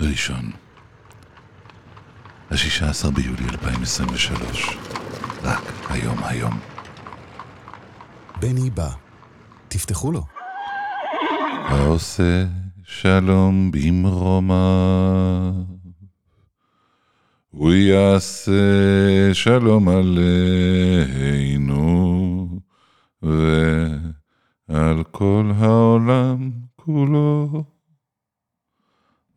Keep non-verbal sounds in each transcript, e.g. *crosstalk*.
ראשון, ה-16 ביולי 2023, רק היום היום. בני בא. תפתחו לו. העושה שלום במרומיו, הוא יעשה שלום עלינו ועל כל העולם כולו.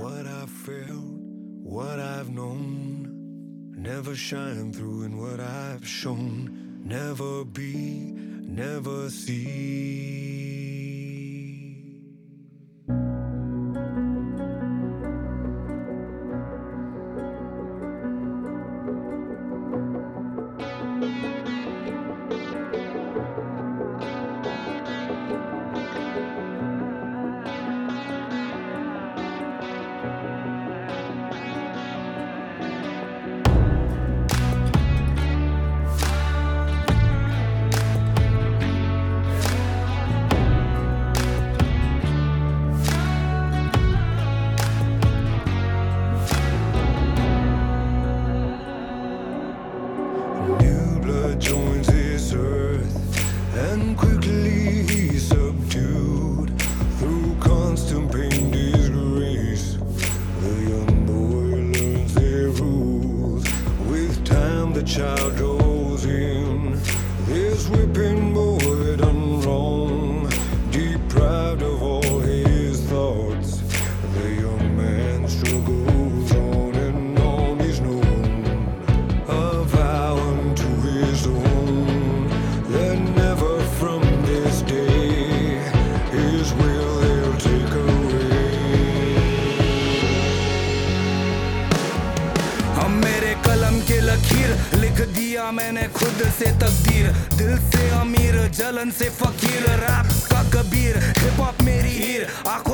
What I've felt, what I've known Never shine through in what I've shown. Never be, never see.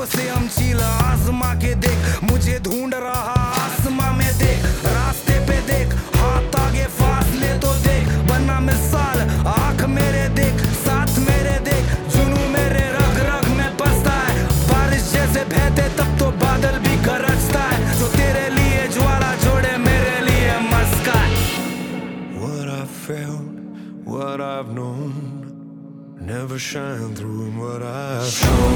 से हम चील आजमा के देख। मुझे ढूंढ रहा आसमा में देख। रास्ते पे देख। हाथ आगे फासले तो देख। बना मिसाल आँख मेरे देख। साथ मेरे देख। जुनू मेरे रग रग में बसता है। बारिश जैसे बहते तब तो बादल भी गरजता है। जो तेरे लिए ज्वाला जोड़े मेरे लिए मस्का What I've felt, what I've known, never shine through what I've shown.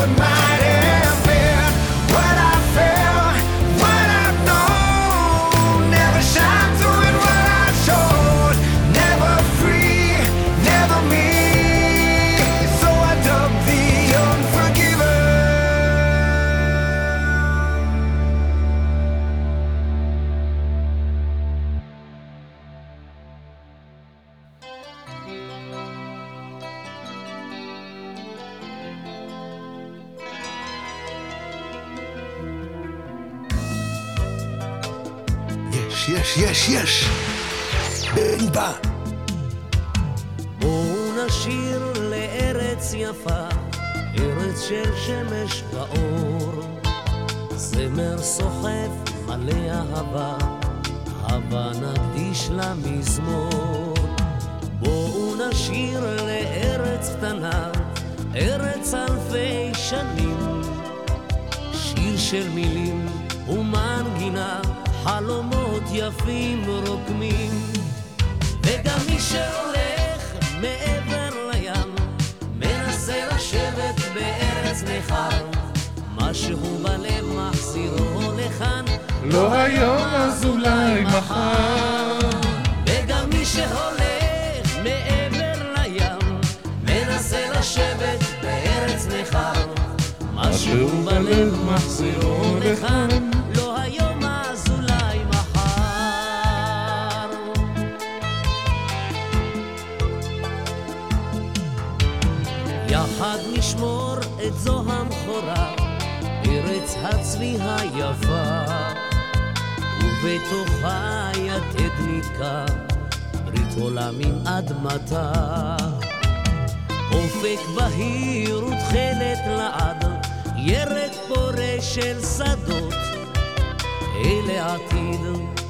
and mine. עולם עם אדמתה. אופק בהיר ותכלת לעד, ירק פורה של שדות. אלה עתיד,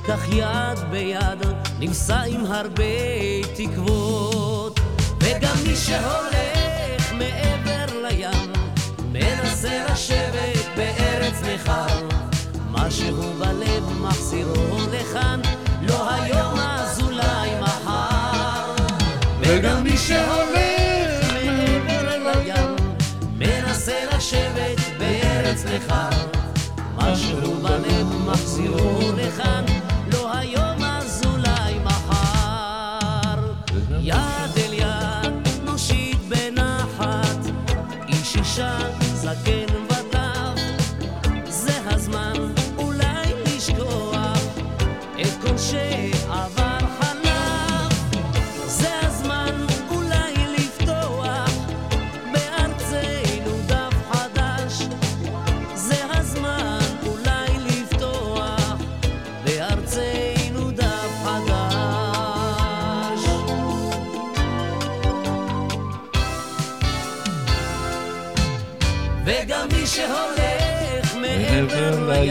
כך יד ביד, נישא עם הרבה תקוות. וגם מי שהולך מעבר לים, מנסה לשבת בארץ נכר. משהו בלב מחזירו לכאן, לא היום. וגם מי שהולך מעבר לים, מנסה לשבת בארץ נכר. משהו בלב מחזירו לכאן,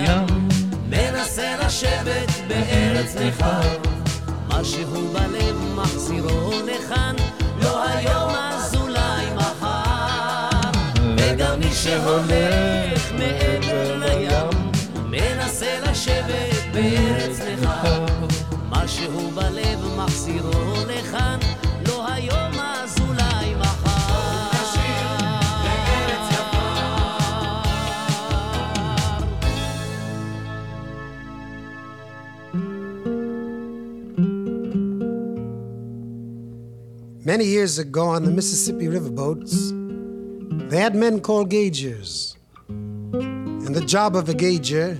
לים, מנסה לשבת בארץ נכר. משהו בלב מחזירו לכאן, לא היום אז אולי מחר. וגם מי שהולך מעבר לים, מנסה לשבת בארץ נכר. משהו בלב מחזירו לכאן, Many years ago on the Mississippi riverboats, they had men called gaugers. And the job of a gauger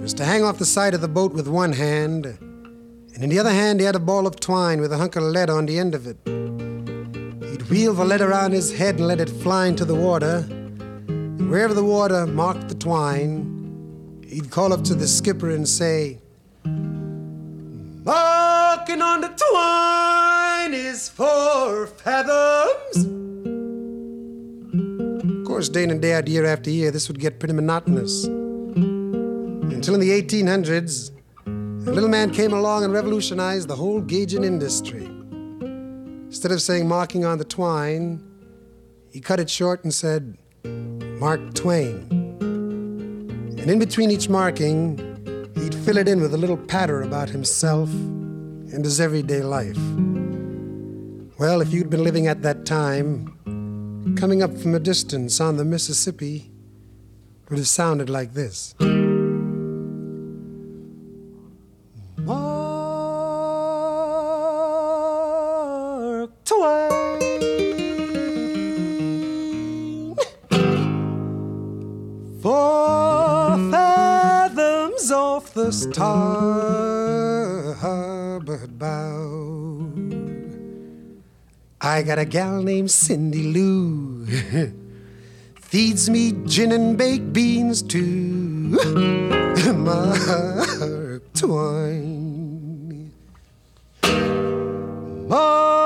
was to hang off the side of the boat with one hand, and in the other hand he had a ball of twine with a hunk of lead on the end of it. He'd wheel the lead around his head and let it fly into the water. And wherever the water marked the twine, he'd call up to the skipper and say, Marking on the twine is four fathoms. Of course, day in and day out, year after year, this would get pretty monotonous. Until in the 1800s, a little man came along and revolutionized the whole gauging industry. Instead of saying marking on the twine, he cut it short and said, Mark Twain. And in between each marking, he'd fill it in with a little patter about himself and his everyday life. Well, if you'd been living at that time, coming up from a distance on the Mississippi would have sounded like this. Mark I got a gal named Cindy Lou. *laughs* Feeds me gin and baked beans too. *laughs* Mark Twain. Mark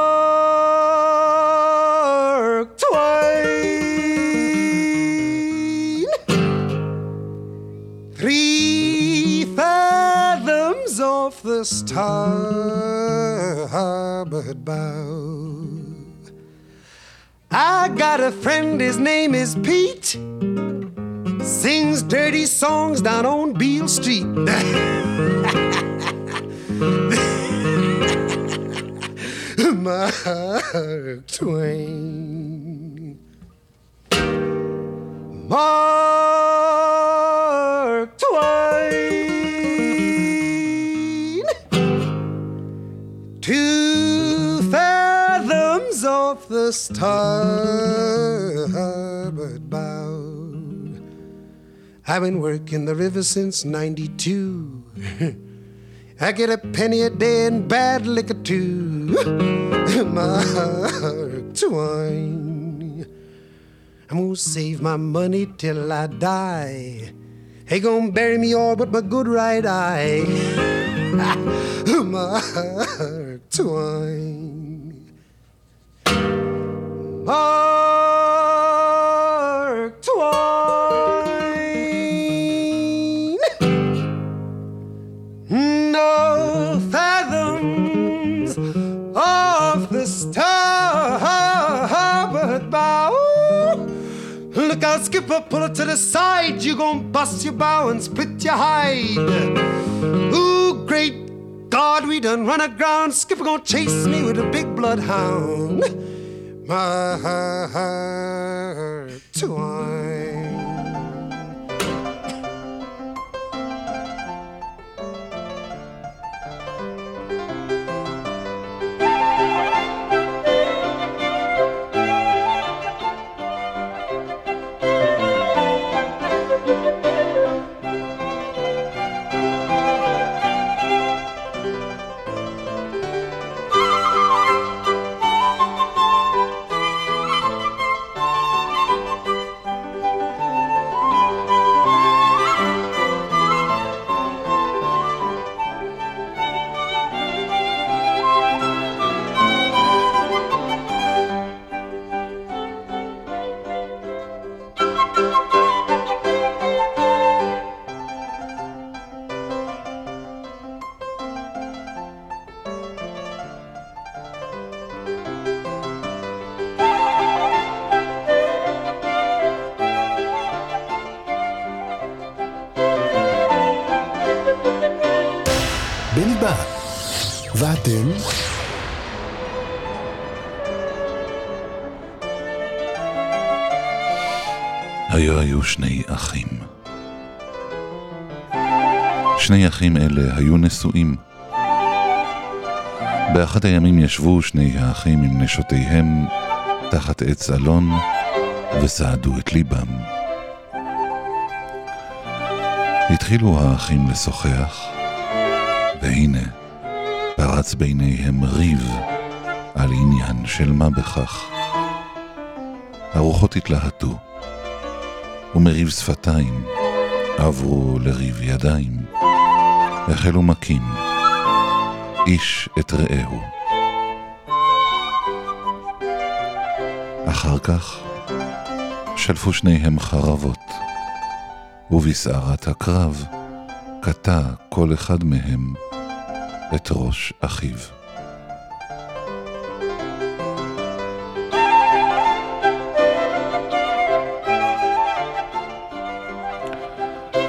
Twain. Three fathoms off the starboard bow. Got a friend, his name is Pete. Sings dirty songs down on Beale Street. Mark Twain. Mark starboard bow. I've been working the river since 92. *laughs* I get a penny a day and bad liquor too. *laughs* Mark Twain. I'm gonna save my money till I die. Ain't gonna bury me all but my good right eye. *laughs* Mark Twain. Mark Twain. No fathoms off the starboard bow. Look out, skipper, pull it to the side. You gon' bust your bow and split your hide. Ooh, great God, we done run aground. Skipper gon' chase me with a big bloodhound my heart to one. שני אחים. שני אחים אלה היו נשואים. באחד הימים ישבו שני האחים עם נשותיהם תחת עץ אלון וסעדו את ליבם. התחילו האחים לשוחח, והנה פרץ ביניהם ריב על עניין של מה בכך. הרוחות התלהטו, ומריב שפתיים עברו לריב ידיים, החלו מכים, איש את רעהו. אחר כך שלפו שניהם חרבות, ובסערת הקרב קטע כל אחד מהם את ראש אחיו.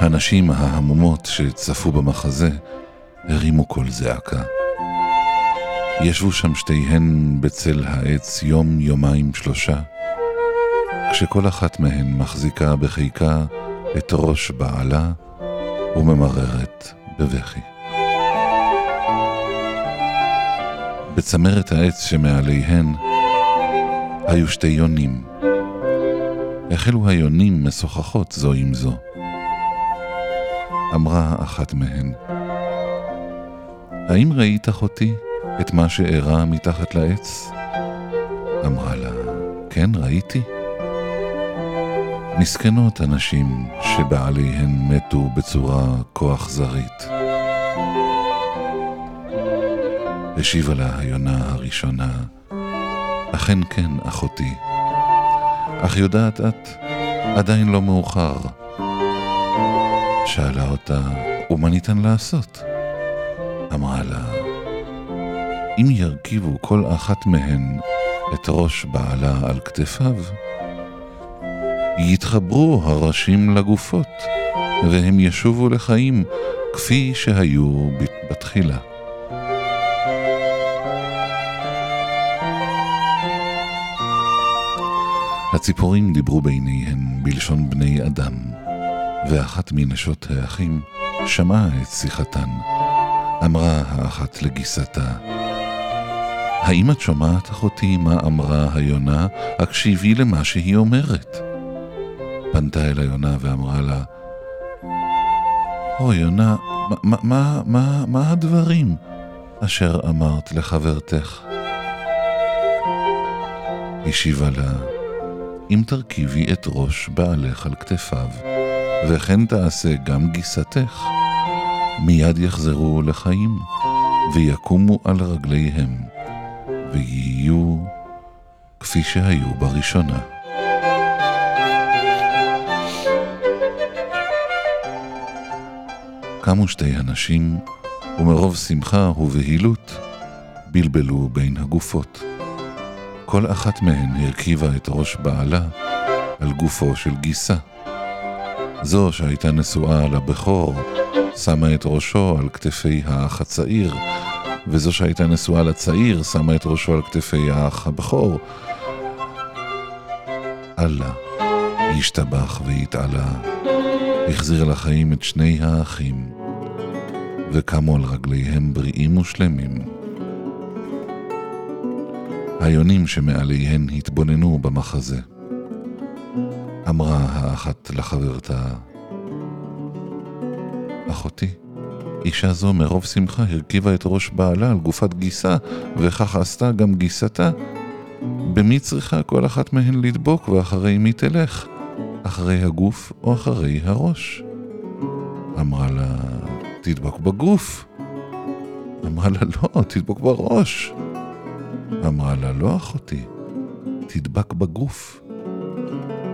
הנשים ההמומות שצפו במחזה הרימו קול זעקה. ישבו שם שתיהן בצל העץ יום, יומיים, שלושה, כשכל אחת מהן מחזיקה בחיקה את ראש בעלה וממררת בבכי. בצמרת העץ שמעליהן היו שתי יונים. החלו היונים משוחחות זו עם זו. אמרה אחת מהן, האם ראית אחותי את מה שאירע מתחת לעץ? אמרה לה, כן, ראיתי. מסכנות הנשים שבעליהן מתו בצורה כה אכזרית. השיבה לה היונה הראשונה, אכן כן, אחותי. אך יודעת את, עדיין לא מאוחר. שאלה אותה, ומה ניתן לעשות? אמרה לה, אם ירכיבו כל אחת מהן את ראש בעלה על כתפיו, יתחברו הראשים לגופות, והם ישובו לחיים כפי שהיו בתחילה. הציפורים דיברו ביניהן בלשון בני אדם, ואחת מנשות האחים שמעה את שיחתן. אמרה האחת לגיסתה, האם את שומעת, אחותי, מה אמרה היונה? הקשיבי למה שהיא אומרת. פנתה אל היונה ואמרה לה, או יונה, מה, מה, מה, מה הדברים אשר אמרת לחברתך? השיבה לה, אם תרכיבי את ראש בעלך על כתפיו, וכן תעשה גם גיסתך, מיד יחזרו לחיים, ויקומו על רגליהם, ויהיו כפי שהיו בראשונה. קמו שתי הנשים, ומרוב שמחה ובהילות בלבלו בין הגופות. כל אחת מהן הרכיבה את ראש בעלה על גופו של גיסה. זו שהייתה נשואה לבכור, שמה את ראשו על כתפי האח הצעיר, וזו שהייתה נשואה לצעיר, שמה את ראשו על כתפי האח הבכור. אללה, השתבח והתעלה, החזיר לחיים את שני האחים, וקמו על רגליהם בריאים ושלמים. היונים שמעליהן התבוננו במחזה. אמרה האחת לחברתה, אחותי, אישה זו מרוב שמחה הרכיבה את ראש בעלה על גופת גיסה, וכך עשתה גם גיסתה. במי צריכה כל אחת מהן לדבוק, ואחרי מי תלך? אחרי הגוף או אחרי הראש? אמרה לה, תדבק בגוף. אמרה לה, לא, תדבק בראש. אמרה לה, לא אחותי, תדבק בגוף.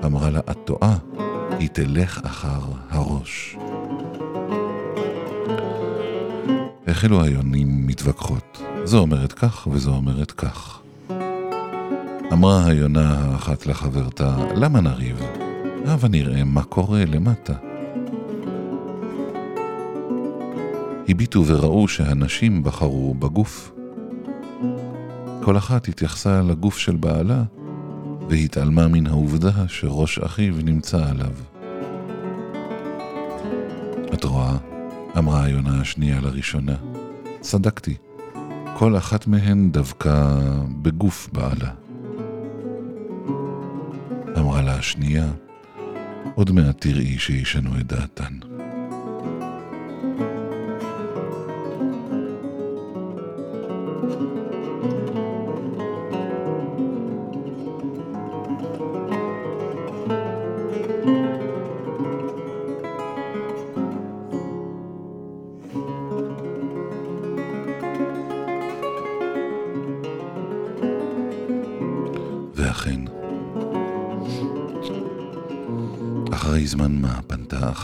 אמרה לה, את טועה, היא תלך אחר הראש. החלו היונים מתווכחות, זו אומרת כך וזו אומרת כך. אמרה היונה האחת לחברתה, למה נריב? הבה נראה מה קורה למטה. הביטו וראו שהנשים בחרו בגוף. כל אחת התייחסה לגוף של בעלה, והתעלמה מן העובדה שראש אחיו נמצא עליו. את רואה? אמרה היונה השנייה לראשונה. צדקתי, כל אחת מהן דבקה בגוף בעלה. אמרה לה השנייה, עוד מעט תראי שישנו את דעתן.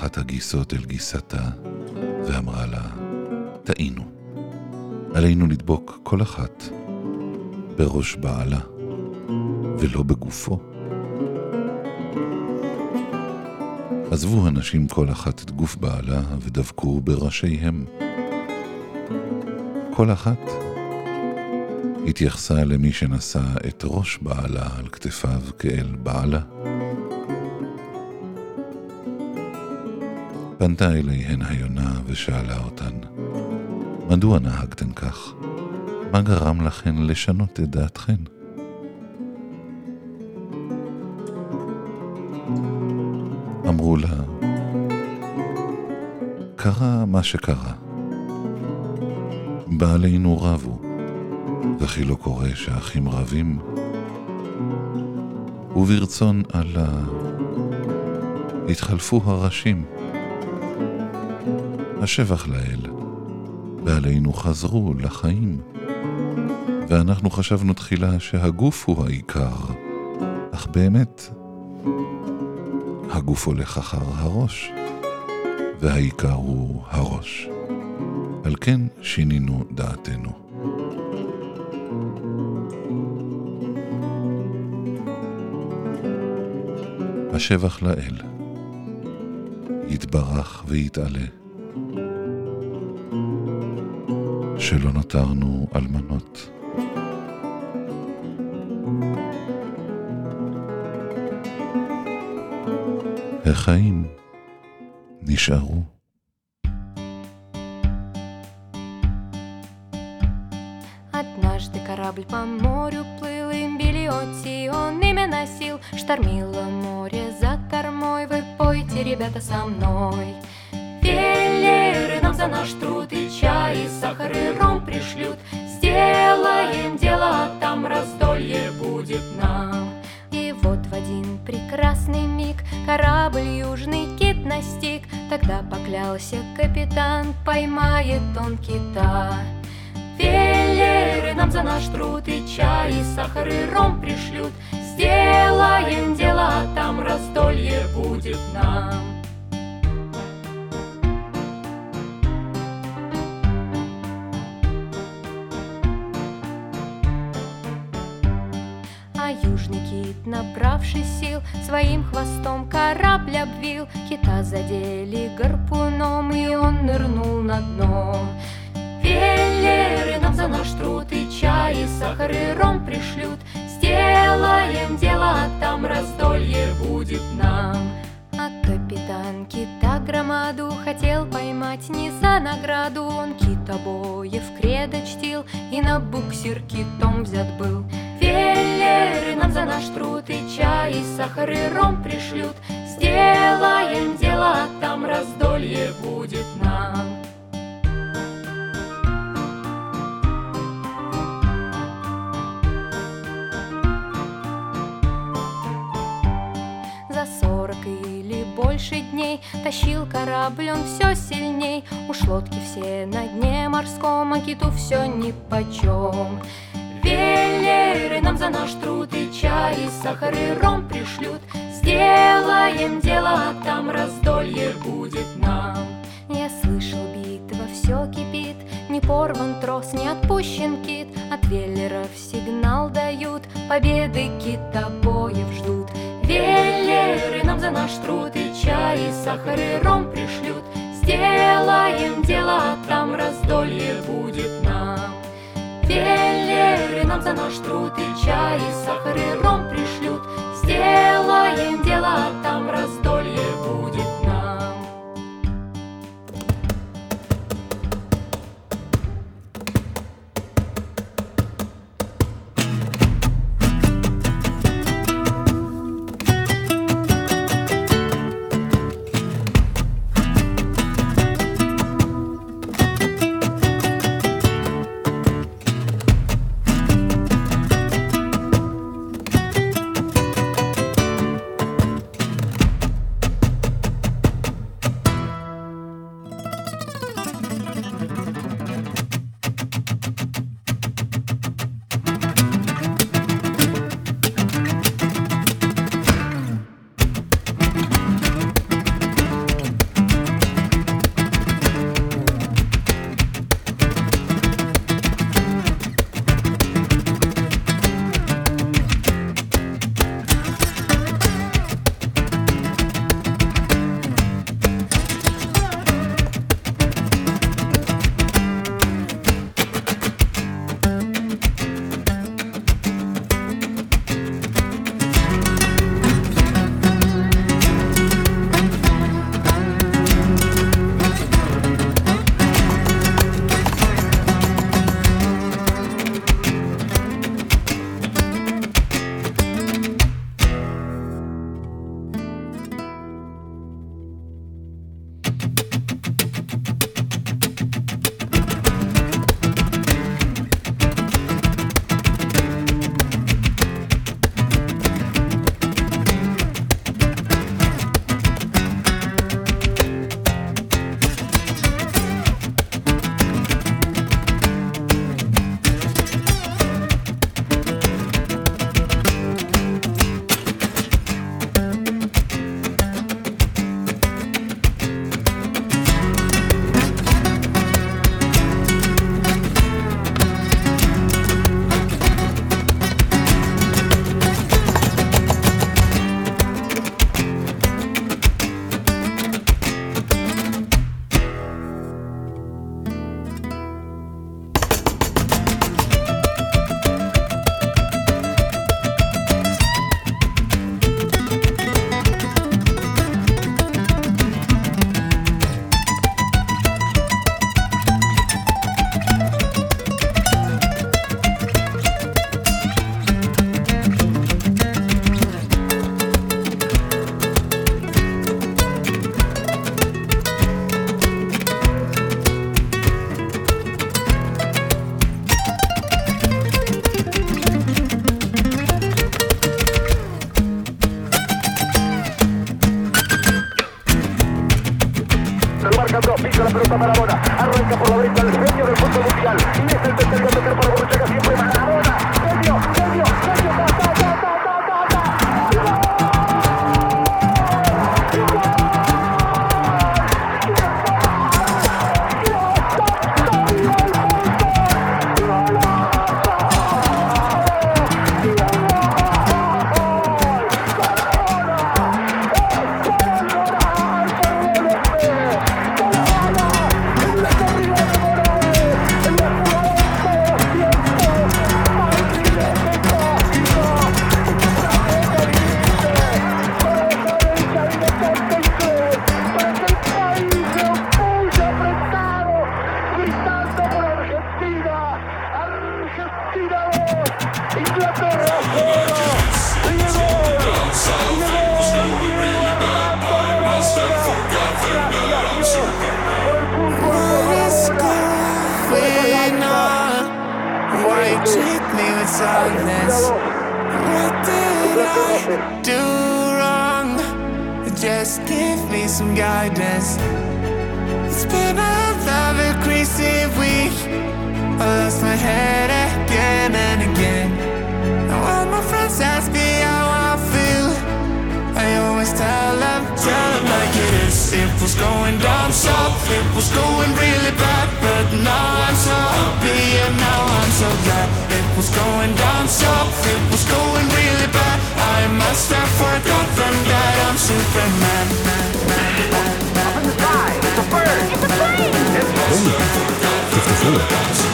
אחת הגיסות אל גיסתה ואמרה לה, טעינו, עלינו לדבוק כל אחת בראש בעלה ולא בגופו. עזבו הנשים כל אחת את גוף בעלה ודבקו בראשיהם. כל אחת התייחסה למי שנשא את ראש בעלה על כתפיו כאל בעלה. פנתה אליהן היונה ושאלה אותן, מדוע נהגתן כך? מה גרם לכן לשנות את דעתכן? אמרו לה, קרה מה שקרה. בעלינו רבו, וכי לא קורה שאחים רבים? וברצון אללה התחלפו הראשים. השבח לאל, ועלינו חזרו לחיים, ואנחנו חשבנו תחילה שהגוף הוא העיקר, אך באמת, הגוף הולך אחר הראש, והעיקר הוא הראש. על כן שינינו דעתנו. השבח לאל, יתברך ויתעלה, שלא נותרנו אלמנות. החיים נשארו. Сахар, и ром пришлют. Сделаем дело, а там раздолье будет нам. А южный кит, набравший сил, Своим хвостом корабль обвил. Кита задели гарпуном, и он нырнул на дно. Нам за наш труд и чай, и сахар, и ром пришлют. Сделаем дело, а там раздолье будет нам. А капитан кита громаду хотел поймать не за награду. Он кит обоев кредо чтил и на буксир китом взят был. Велеры нам за наш труд и чай, и сахар, и ром пришлют. Сделаем дело, а там раздолье будет нам. Больше дней. Тащил корабль он все сильней. Уж лодки все на дне морском А киту все нипочем Велеры нам за наш труд и чай И сахар и ром пришлют. Сделаем дело, а там раздолье будет нам. Я слышал, битва все кипит. Не порван трос, не отпущен кит. От веллеров сигнал дают Победы китобоев ждут Велеры нам за наш труд и чай, и сахар, и ром пришлют. Сделаем дело, а там раздолье будет нам. Велеры нам за наш труд и чай, и сахар, и ром пришлют. Сделаем дело, а там раздолье silence. What did I do wrong? Just give me some guidance. It's been a rather crazy week. I lost my head again and again. Now all my friends ask me how always tell them, tell them like it is. It was going down south, it was going really bad, but now I'm so happy and now I'm so glad. It was going down south, it was going really bad. I must have forgotten that I'm Superman. Up in the sky, it's a bird, it's a plane. It's 54.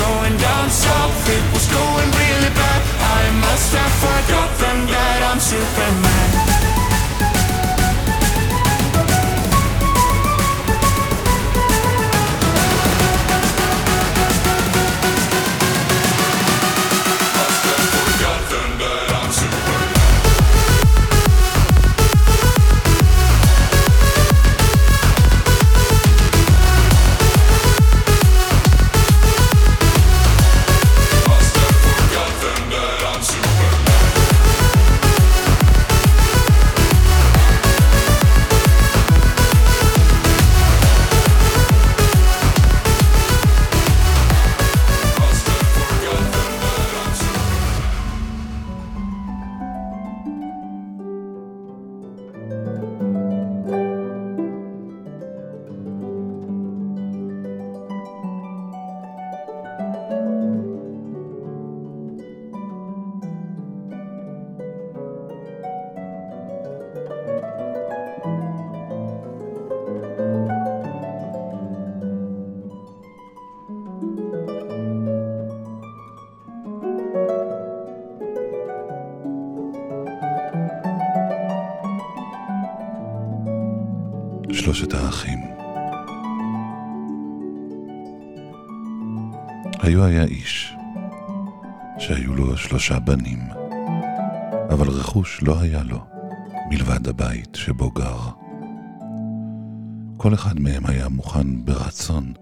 going down south. It was going really bad. I must have forgotten that I'm Superman. שלושת האחים. היו היה איש שהיו לו שלושה בנים, אבל רכוש לא היה לו, מלבד הבית שבו גר. כל אחד מהם היה מוכן ברצון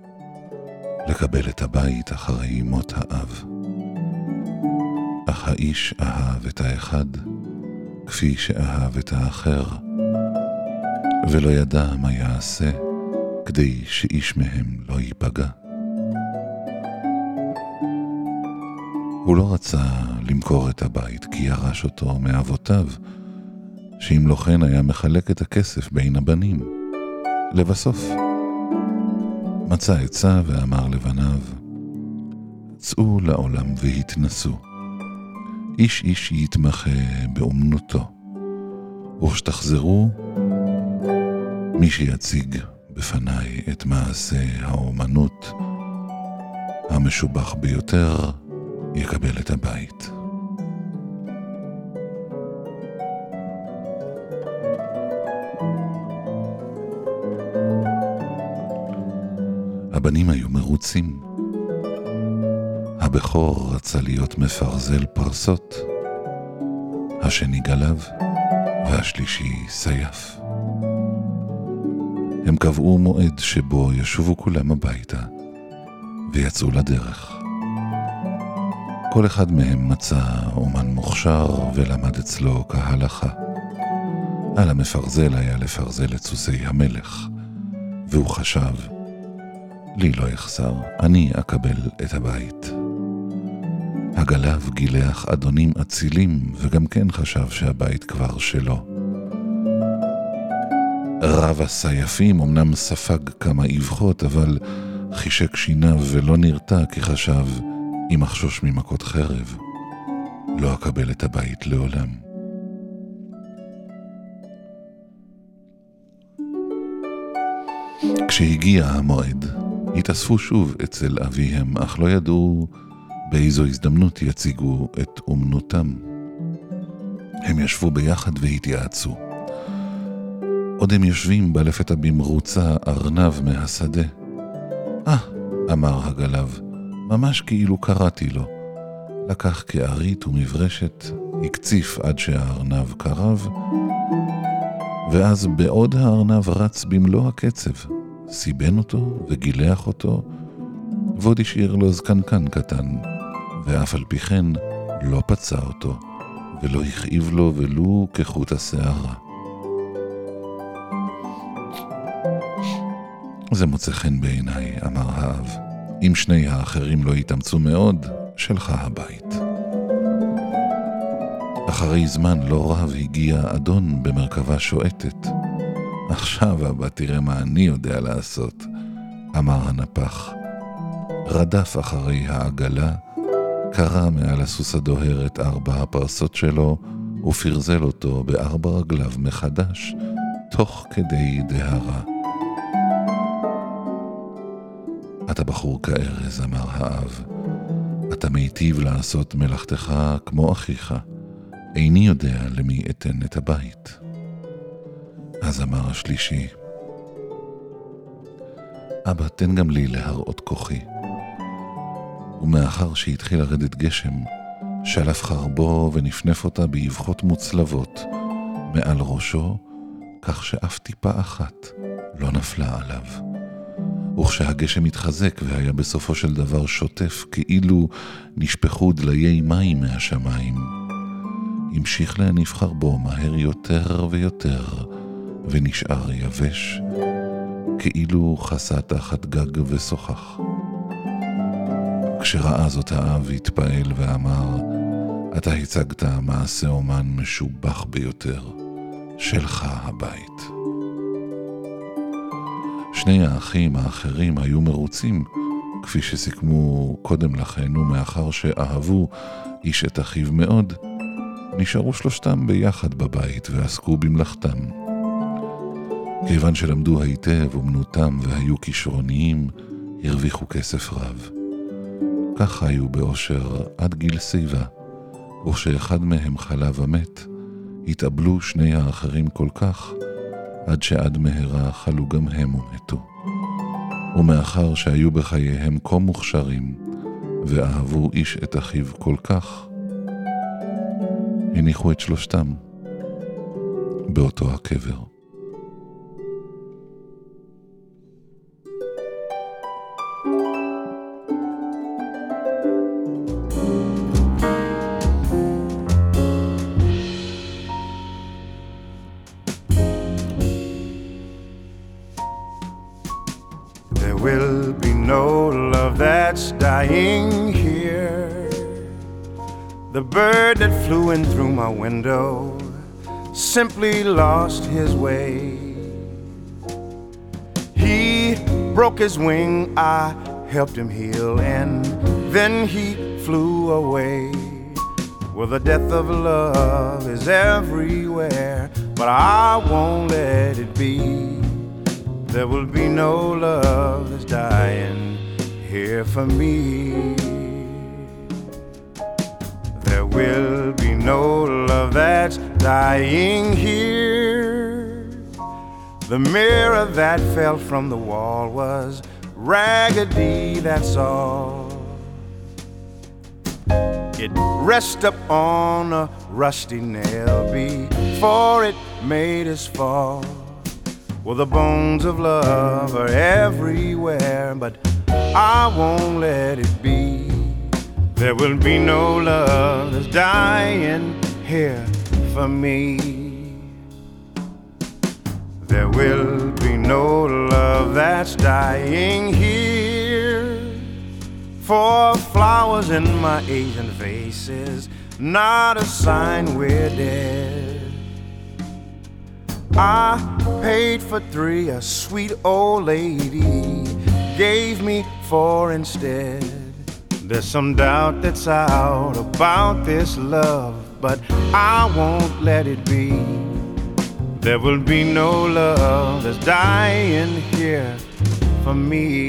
לקבל את הבית אחרי מות האב. אך האיש אהב את האחד כפי שאהב את האחר. ולא ידע מה יעשה כדי שאיש מהם לא ייפגע. הוא לא רצה למכור את הבית כי ירש אותו מאבותיו, שאם לא כן היה מחלק את הכסף בין הבנים. לבסוף, מצא עצה ואמר לבניו, צאו לעולם והתנסו. איש איש יתמחה באומנותו, וכשתחזרו, מי שיציג בפניי את מעשה האומנות המשובח ביותר, יקבל את הבית. הבנים היו מרוצים. הבכור רצה להיות מפרזל פרסות, השני גלב והשלישי סייף. הם קבעו מועד שבו ישובו כולם הביתה ויצאו לדרך. כל אחד מהם מצא אומן מוכשר ולמד אצלו כהלכה. על המפרזל היה לפרזל את סוסי המלך, והוא חשב, לי לא יחסר, אני אקבל את הבית. הגלב גילח אדונים אצילים, וגם כן חשב שהבית כבר שלו. רב הסייפים אמנם ספג כמה אבחות, אבל חישק שיניו ולא נרתע כי חשב, אם אחשוש ממכות חרב, לא אקבל את הבית לעולם. כשהגיע המועד, התאספו שוב אצל אביהם, אך לא ידעו באיזו הזדמנות יציגו את אומנותם. הם ישבו ביחד והתייעצו. עוד הם יושבים בא לפתע במרוצה ארנב מהשדה. אה, ah, אמר הגלב, ממש כאילו קראתי לו. לקח כארית ומברשת, הקציף עד שהארנב קרב, ואז בעוד הארנב רץ במלוא הקצב, סיבן אותו וגילח אותו, ועוד השאיר לו זקנקן קטן, ואף על פי כן לא פצע אותו, ולא הכאיב לו ולו כחוט השערה. זה מוצא חן בעיניי, אמר האב. אם שני האחרים לא יתאמצו מאוד, שלך הבית. אחרי זמן לא רב הגיע אדון במרכבה שועטת. עכשיו אבא תראה מה אני יודע לעשות, אמר הנפח. רדף אחרי העגלה, קרע מעל הסוס הדוהר את ארבע הפרסות שלו, ופרזל אותו בארבע רגליו מחדש, תוך כדי דהרה. אתה בחור כארז, אמר האב. אתה מיטיב לעשות מלאכתך כמו אחיך. איני יודע למי אתן את הבית. אז אמר השלישי, אבא, תן גם לי להראות כוחי. ומאחר שהתחיל לרדת גשם, שלף חרבו ונפנף אותה באבחות מוצלבות מעל ראשו, כך שאף טיפה אחת לא נפלה עליו. וכשהגשם התחזק והיה בסופו של דבר שוטף, כאילו נשפכו דליי מים מהשמיים, המשיך להניף חרבו מהר יותר ויותר, ונשאר יבש, כאילו חסה תחת גג ושוחח. כשראה זאת האב התפעל ואמר, אתה הצגת מעשה אומן משובח ביותר, שלך הבית. שני האחים האחרים היו מרוצים, כפי שסיכמו קודם לכן, ומאחר שאהבו איש את אחיו מאוד, נשארו שלושתם ביחד בבית ועסקו במלאכתם. כיוון שלמדו היטב אומנותם והיו כישרוניים, הרוויחו כסף רב. כך חיו באושר עד גיל שיבה, וכשאחד מהם חלה ומת, התאבלו שני האחרים כל כך, עד שעד מהרה חלו גם הם ומתו. ומאחר שהיו בחייהם כה מוכשרים, ואהבו איש את אחיו כל כך, הניחו את שלושתם, באותו הקבר. Flew in through my window simply lost his way. He broke his wing, I helped him heal, and then he flew away. Well, the death of love is everywhere, but I won't let it be. There will be no love that's dying here for me. Will be no love that's dying here. The mirror that fell from the wall was raggedy, that's all. It rests up on a rusty nail before it made us fall. Well, the bones of love are everywhere, but I won't let it be. There will be no love that's dying here for me. There will be no love that's dying here. For flowers in my Asian faces, not a sign we're dead. I paid for three, a sweet old lady gave me four instead. There's some doubt that's out about this love, but I won't let it be. There will be no love that's dying here for me.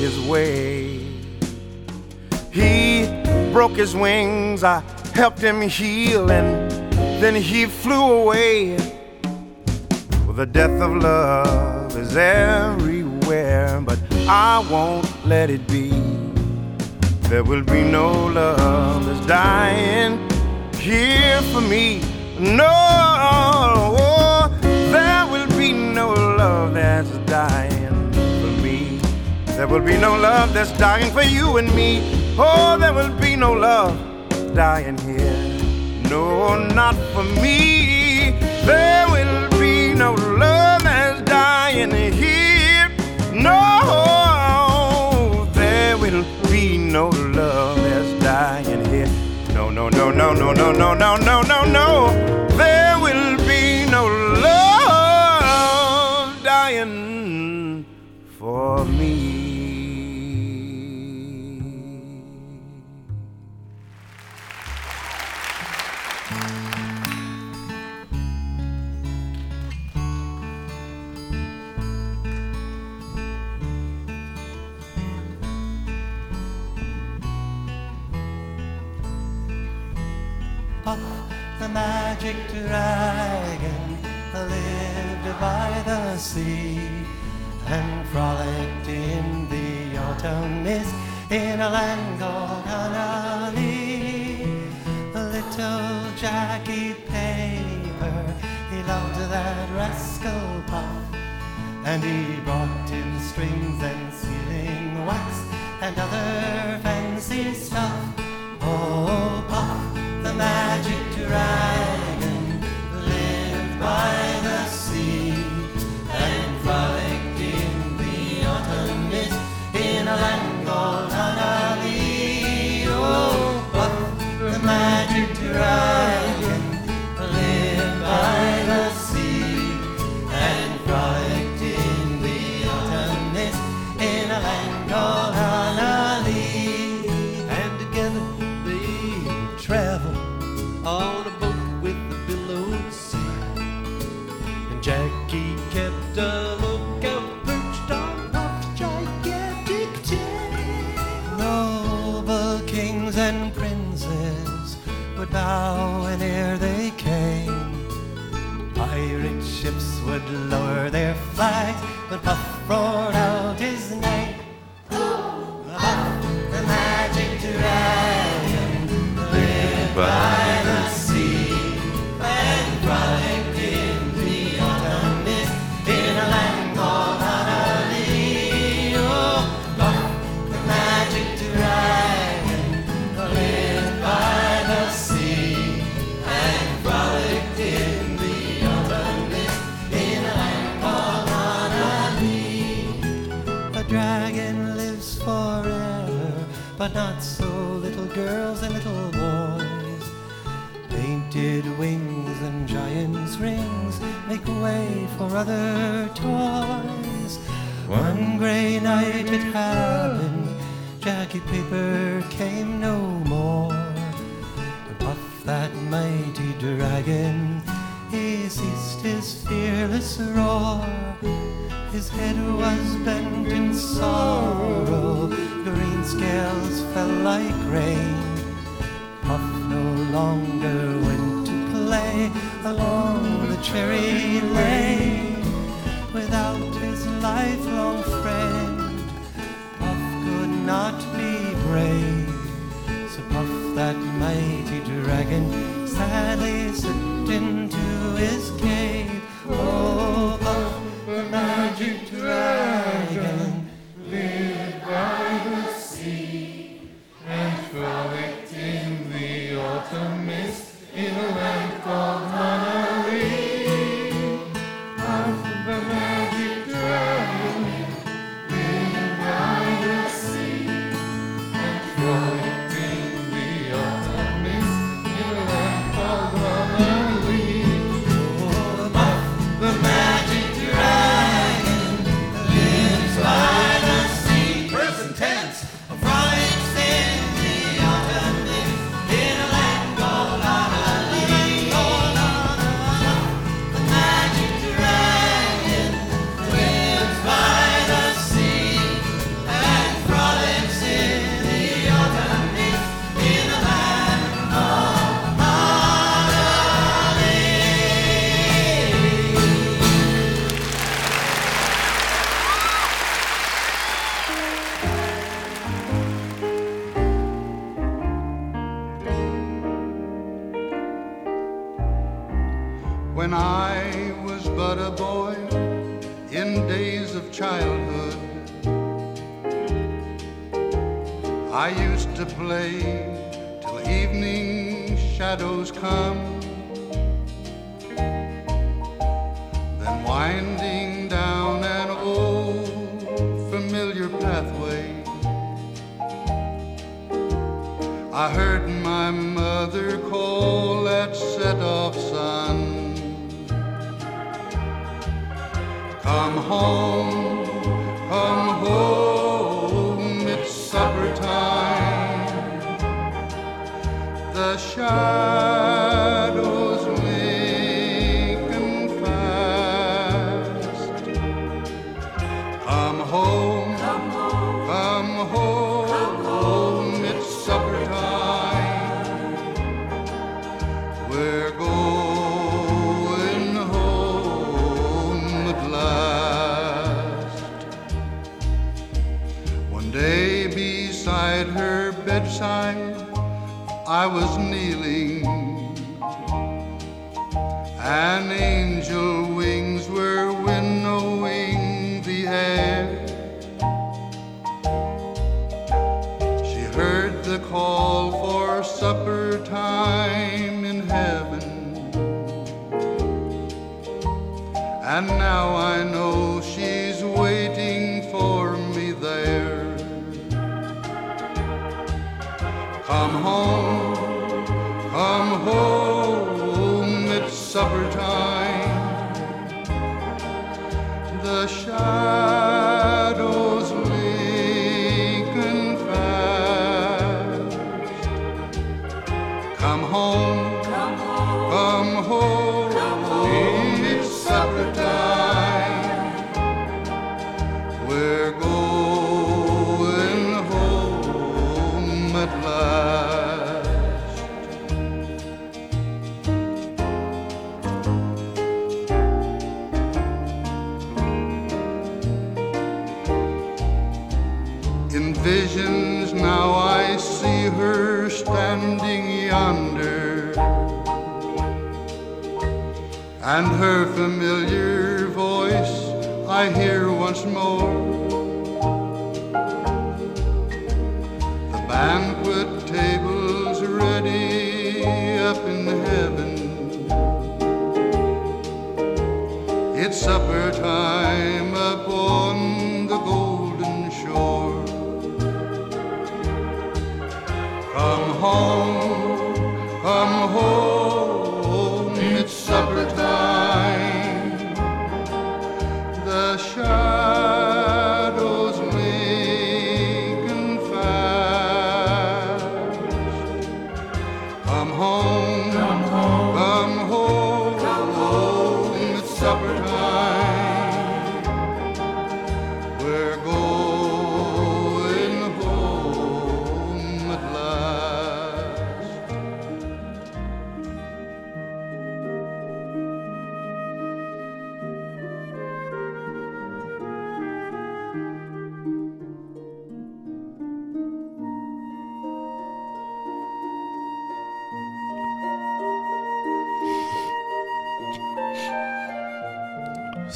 his way. He broke his wings, I helped him heal, and then he flew away. Well, the death of love is everywhere, but I won't let it be. There will be no love that's dying here for me. No, there will be no love that's dying. There will be no love that's dying for you and me. Oh, there will be no love dying here. No, not for me. There will be no love that's dying here. No, there will be no love that's dying here. No, no, no, no, no, no, no, no, no, no, no. Puff the magic dragon lived by the sea and frolicked in the autumn mist in a land called Hanali. Little Jackie Paper, he loved that rascal Puff, and he brought him strings and sealing wax and other fancy stuff. Oh, Puff, the magic dragon lived by the lives forever, but not so little girls and little boys. Painted wings and giants' rings make way for other toys. One gray night it happened, Jackie Paper came no more. And Puff, that mighty dragon, he ceased his fearless roar. His head was bent in sorrow, green scales fell like rain. Puff no longer went to play along the cherry lane without his lifelong friend. Puff could not be brave, so Puff, that mighty dragon, sadly slipped into his cave. Oh and frolicked in the autumn mist in a land called Come home, come home.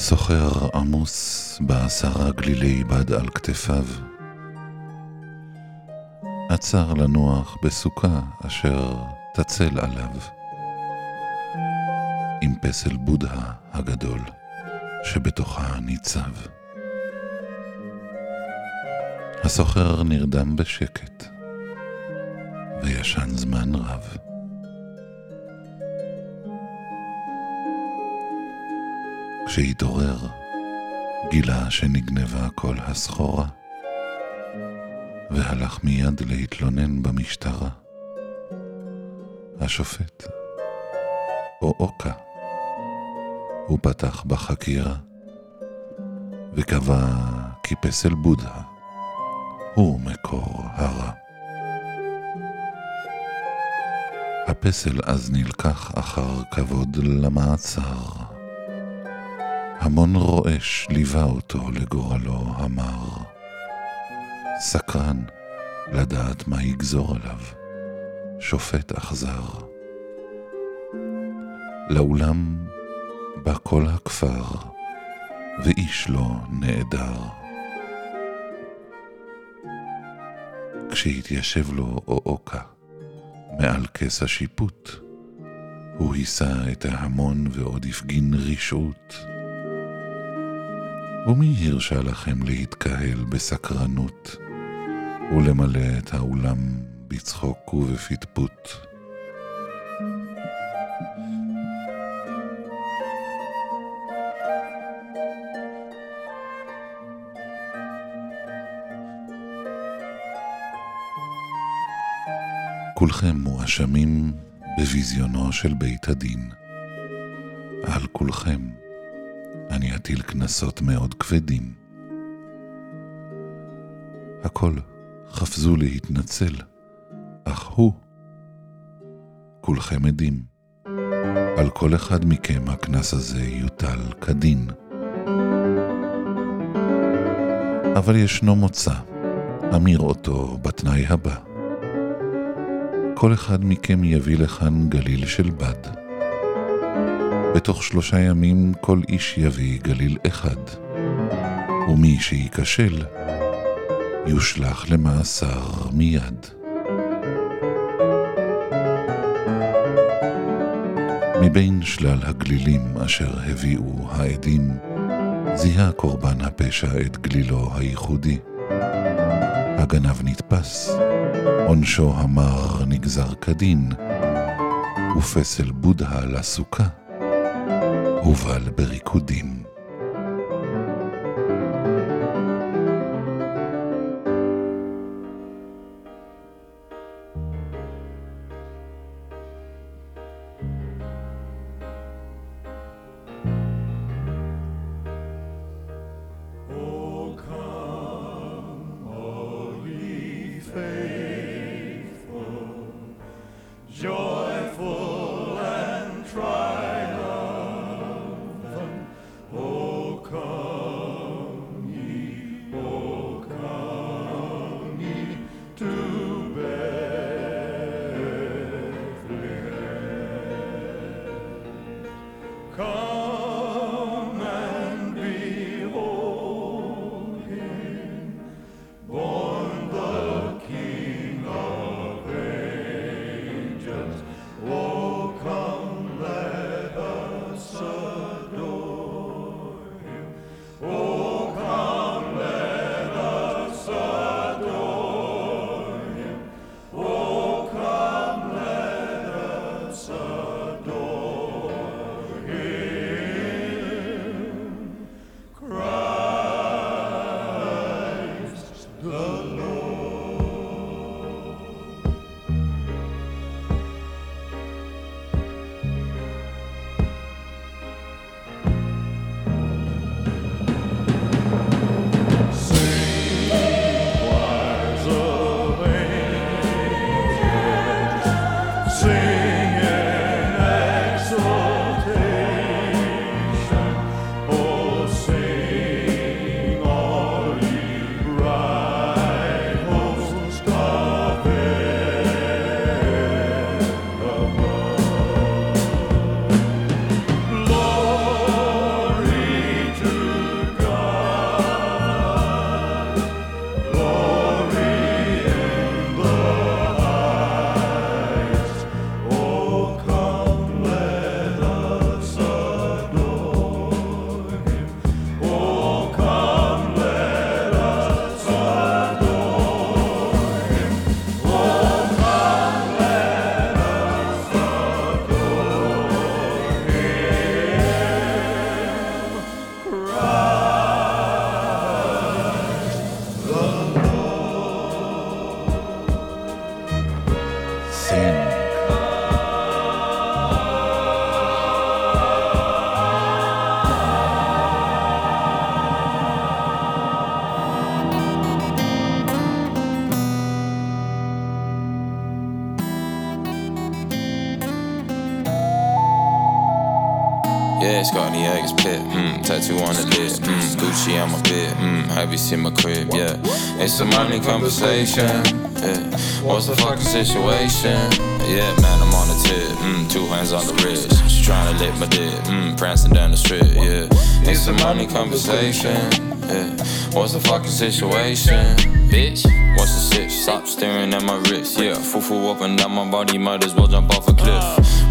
סוחר עמוס בעשרה גלילי בד על כתפיו. עצר לנוח בסוכה אשר תצל עליו. עם פסל בודהה הגדול שבתוכה ניצב. הסוחר נרדם בשקט, וישן זמן רב. כשהתעורר, גילה שנגנבה כל הסחורה, והלך מיד להתלונן במשטרה. השופט, אוקה, הוא פתח בחקירה, וקבע כי פסל בודהה הוא מקור הרע. הפסל אז נלקח אחר כבוד למעצר. המון רועש ליווה אותו לגורלו המר. סקרן לדעת מה יגזור עליו, שופט אכזר. לאולם בא כל הכפר, ואיש לא נעדר. כשהתיישב לו אוקה מעל כס השיפוט, הוא הישא את ההמון ועוד הפגין רשעות. ומי הרשה לכם להתקהל בסקרנות ולמלא את האולם בצחוק ובפטפוט? כולכם מואשמים בביזיונו של בית הדין. על כולכם אני אטיל קנסות מאוד כבדים. הכל חפזו להתנצל, אך הוא, כולכם עדים. על כל אחד מכם הקנס הזה יוטל כדין. אבל ישנו מוצא, אמיר אותו בתנאי הבא. כל אחד מכם יביא לכאן גליל של בד. בתוך שלושה ימים כל איש יביא גליל אחד, ומי שייכשל, יושלך למאסר מיד. מבין שלל הגלילים אשר הביאו העדים, זיהה קורבן הפשע את גלילו הייחודי. הגנב נתפס, עונשו המר נגזר כדין, ופסל בודהה לסוכה הובל בריקודים. Eggs pit, mm, tattoo on the lip, mm, Gucci on my bed, mm, have you seen my crib? Yeah, it's a money conversation. Yeah, what's the fucking situation? Yeah, man, I'm on the tip, mm, two hands on the wrist. She trying to lick my dick, mm, prancing down the strip. Yeah, it's a money conversation. Yeah, what's the fucking situation? Bitch, what's the sip? Stop staring at my wrist. Yeah, foo up and down my body, might as well jump off a cliff.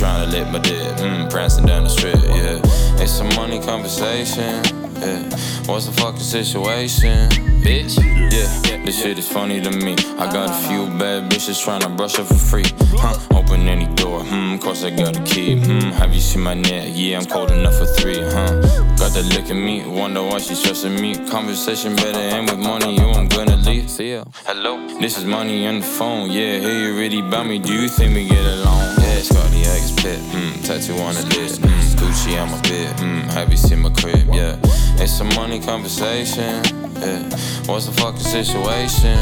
She tryna lick my dick, mm, prancing down the strip. Yeah, it's a money conversation. Yeah, what's the fucking situation? Bitch, yeah, this shit is funny to me. I got a few bad bitches trying to brush up for free. Huh, open any door, hmm, course I got a key. Hmm, have you seen my neck? Yeah, I'm cold enough for three, huh? Got that look at me, wonder why she's stressing me. Conversation better end with money, you I'm gonna leave. See ya. Hello, this is money on the phone. Yeah, hey, you really about me? Do you think we get along? Yeah, Scotty Eggs pit, hmm, tattoo on the list, hmm, Gucci on my bed, hmm, have you seen my crib? Yeah, it's a money conversation. Yeah, what's the fucking situation?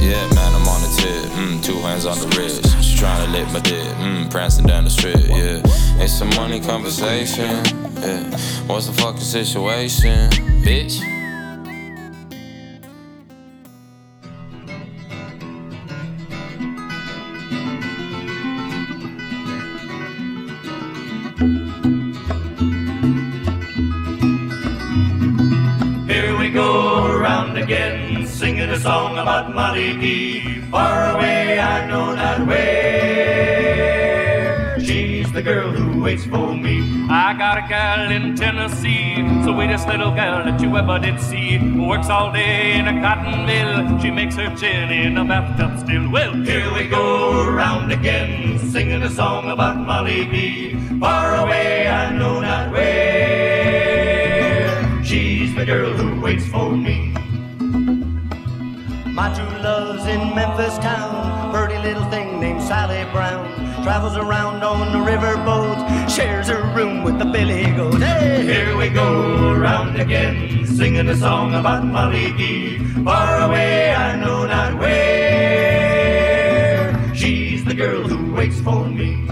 Yeah, man, I'm on the tip, mm, two hands on the wrist. She tryna lick my dick, mm, prancing down the strip. Yeah, it's a money conversation. Yeah, what's the fucking situation, bitch? Molly D. Far away, I know not where. She's the girl who waits for me. I got a gal in Tennessee, sweetest little gal that you ever did see. Works all day in a cotton mill. She makes her chin in a bathtub still. Well, Here we go around again, singing a song about Molly B. Far away, I know not where. She's the girl who waits for me. My true love's in Memphis town. Pretty little thing named Sally Brown. Travels around on the riverboat. Shares her room with the Billy Goat. Hey! Here we go around again, singing a song about Molly D. Far away, I know not where. She's the girl who waits for me.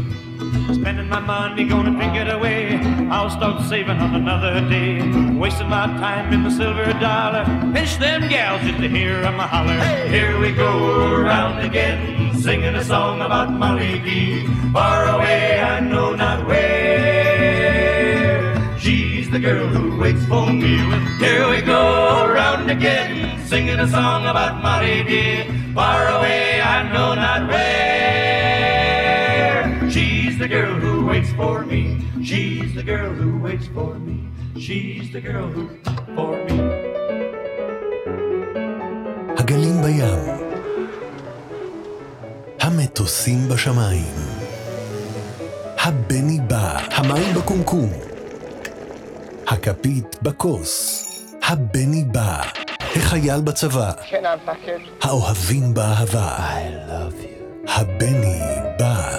spending my money, gonna drink it away. I'll start saving on another day. Wasting my time in the silver dollar. Pinch them gals just to hear 'em a holler. Here we go around again, singing a song about Molly D. Far away, I know not where. She's the girl who waits for me. Here we go around again, singing a song about Molly D. Far away, I know not where. She's the girl who waits for me. She's the girl who waits for me. She's the girl who for me. הגלים בים. המטוסים בשמיים. הבני בא, המים בקומקום. הכפית בכוס. הבני בא, החייל בצבא. האוהבים באהבה. I love you. הבני בא.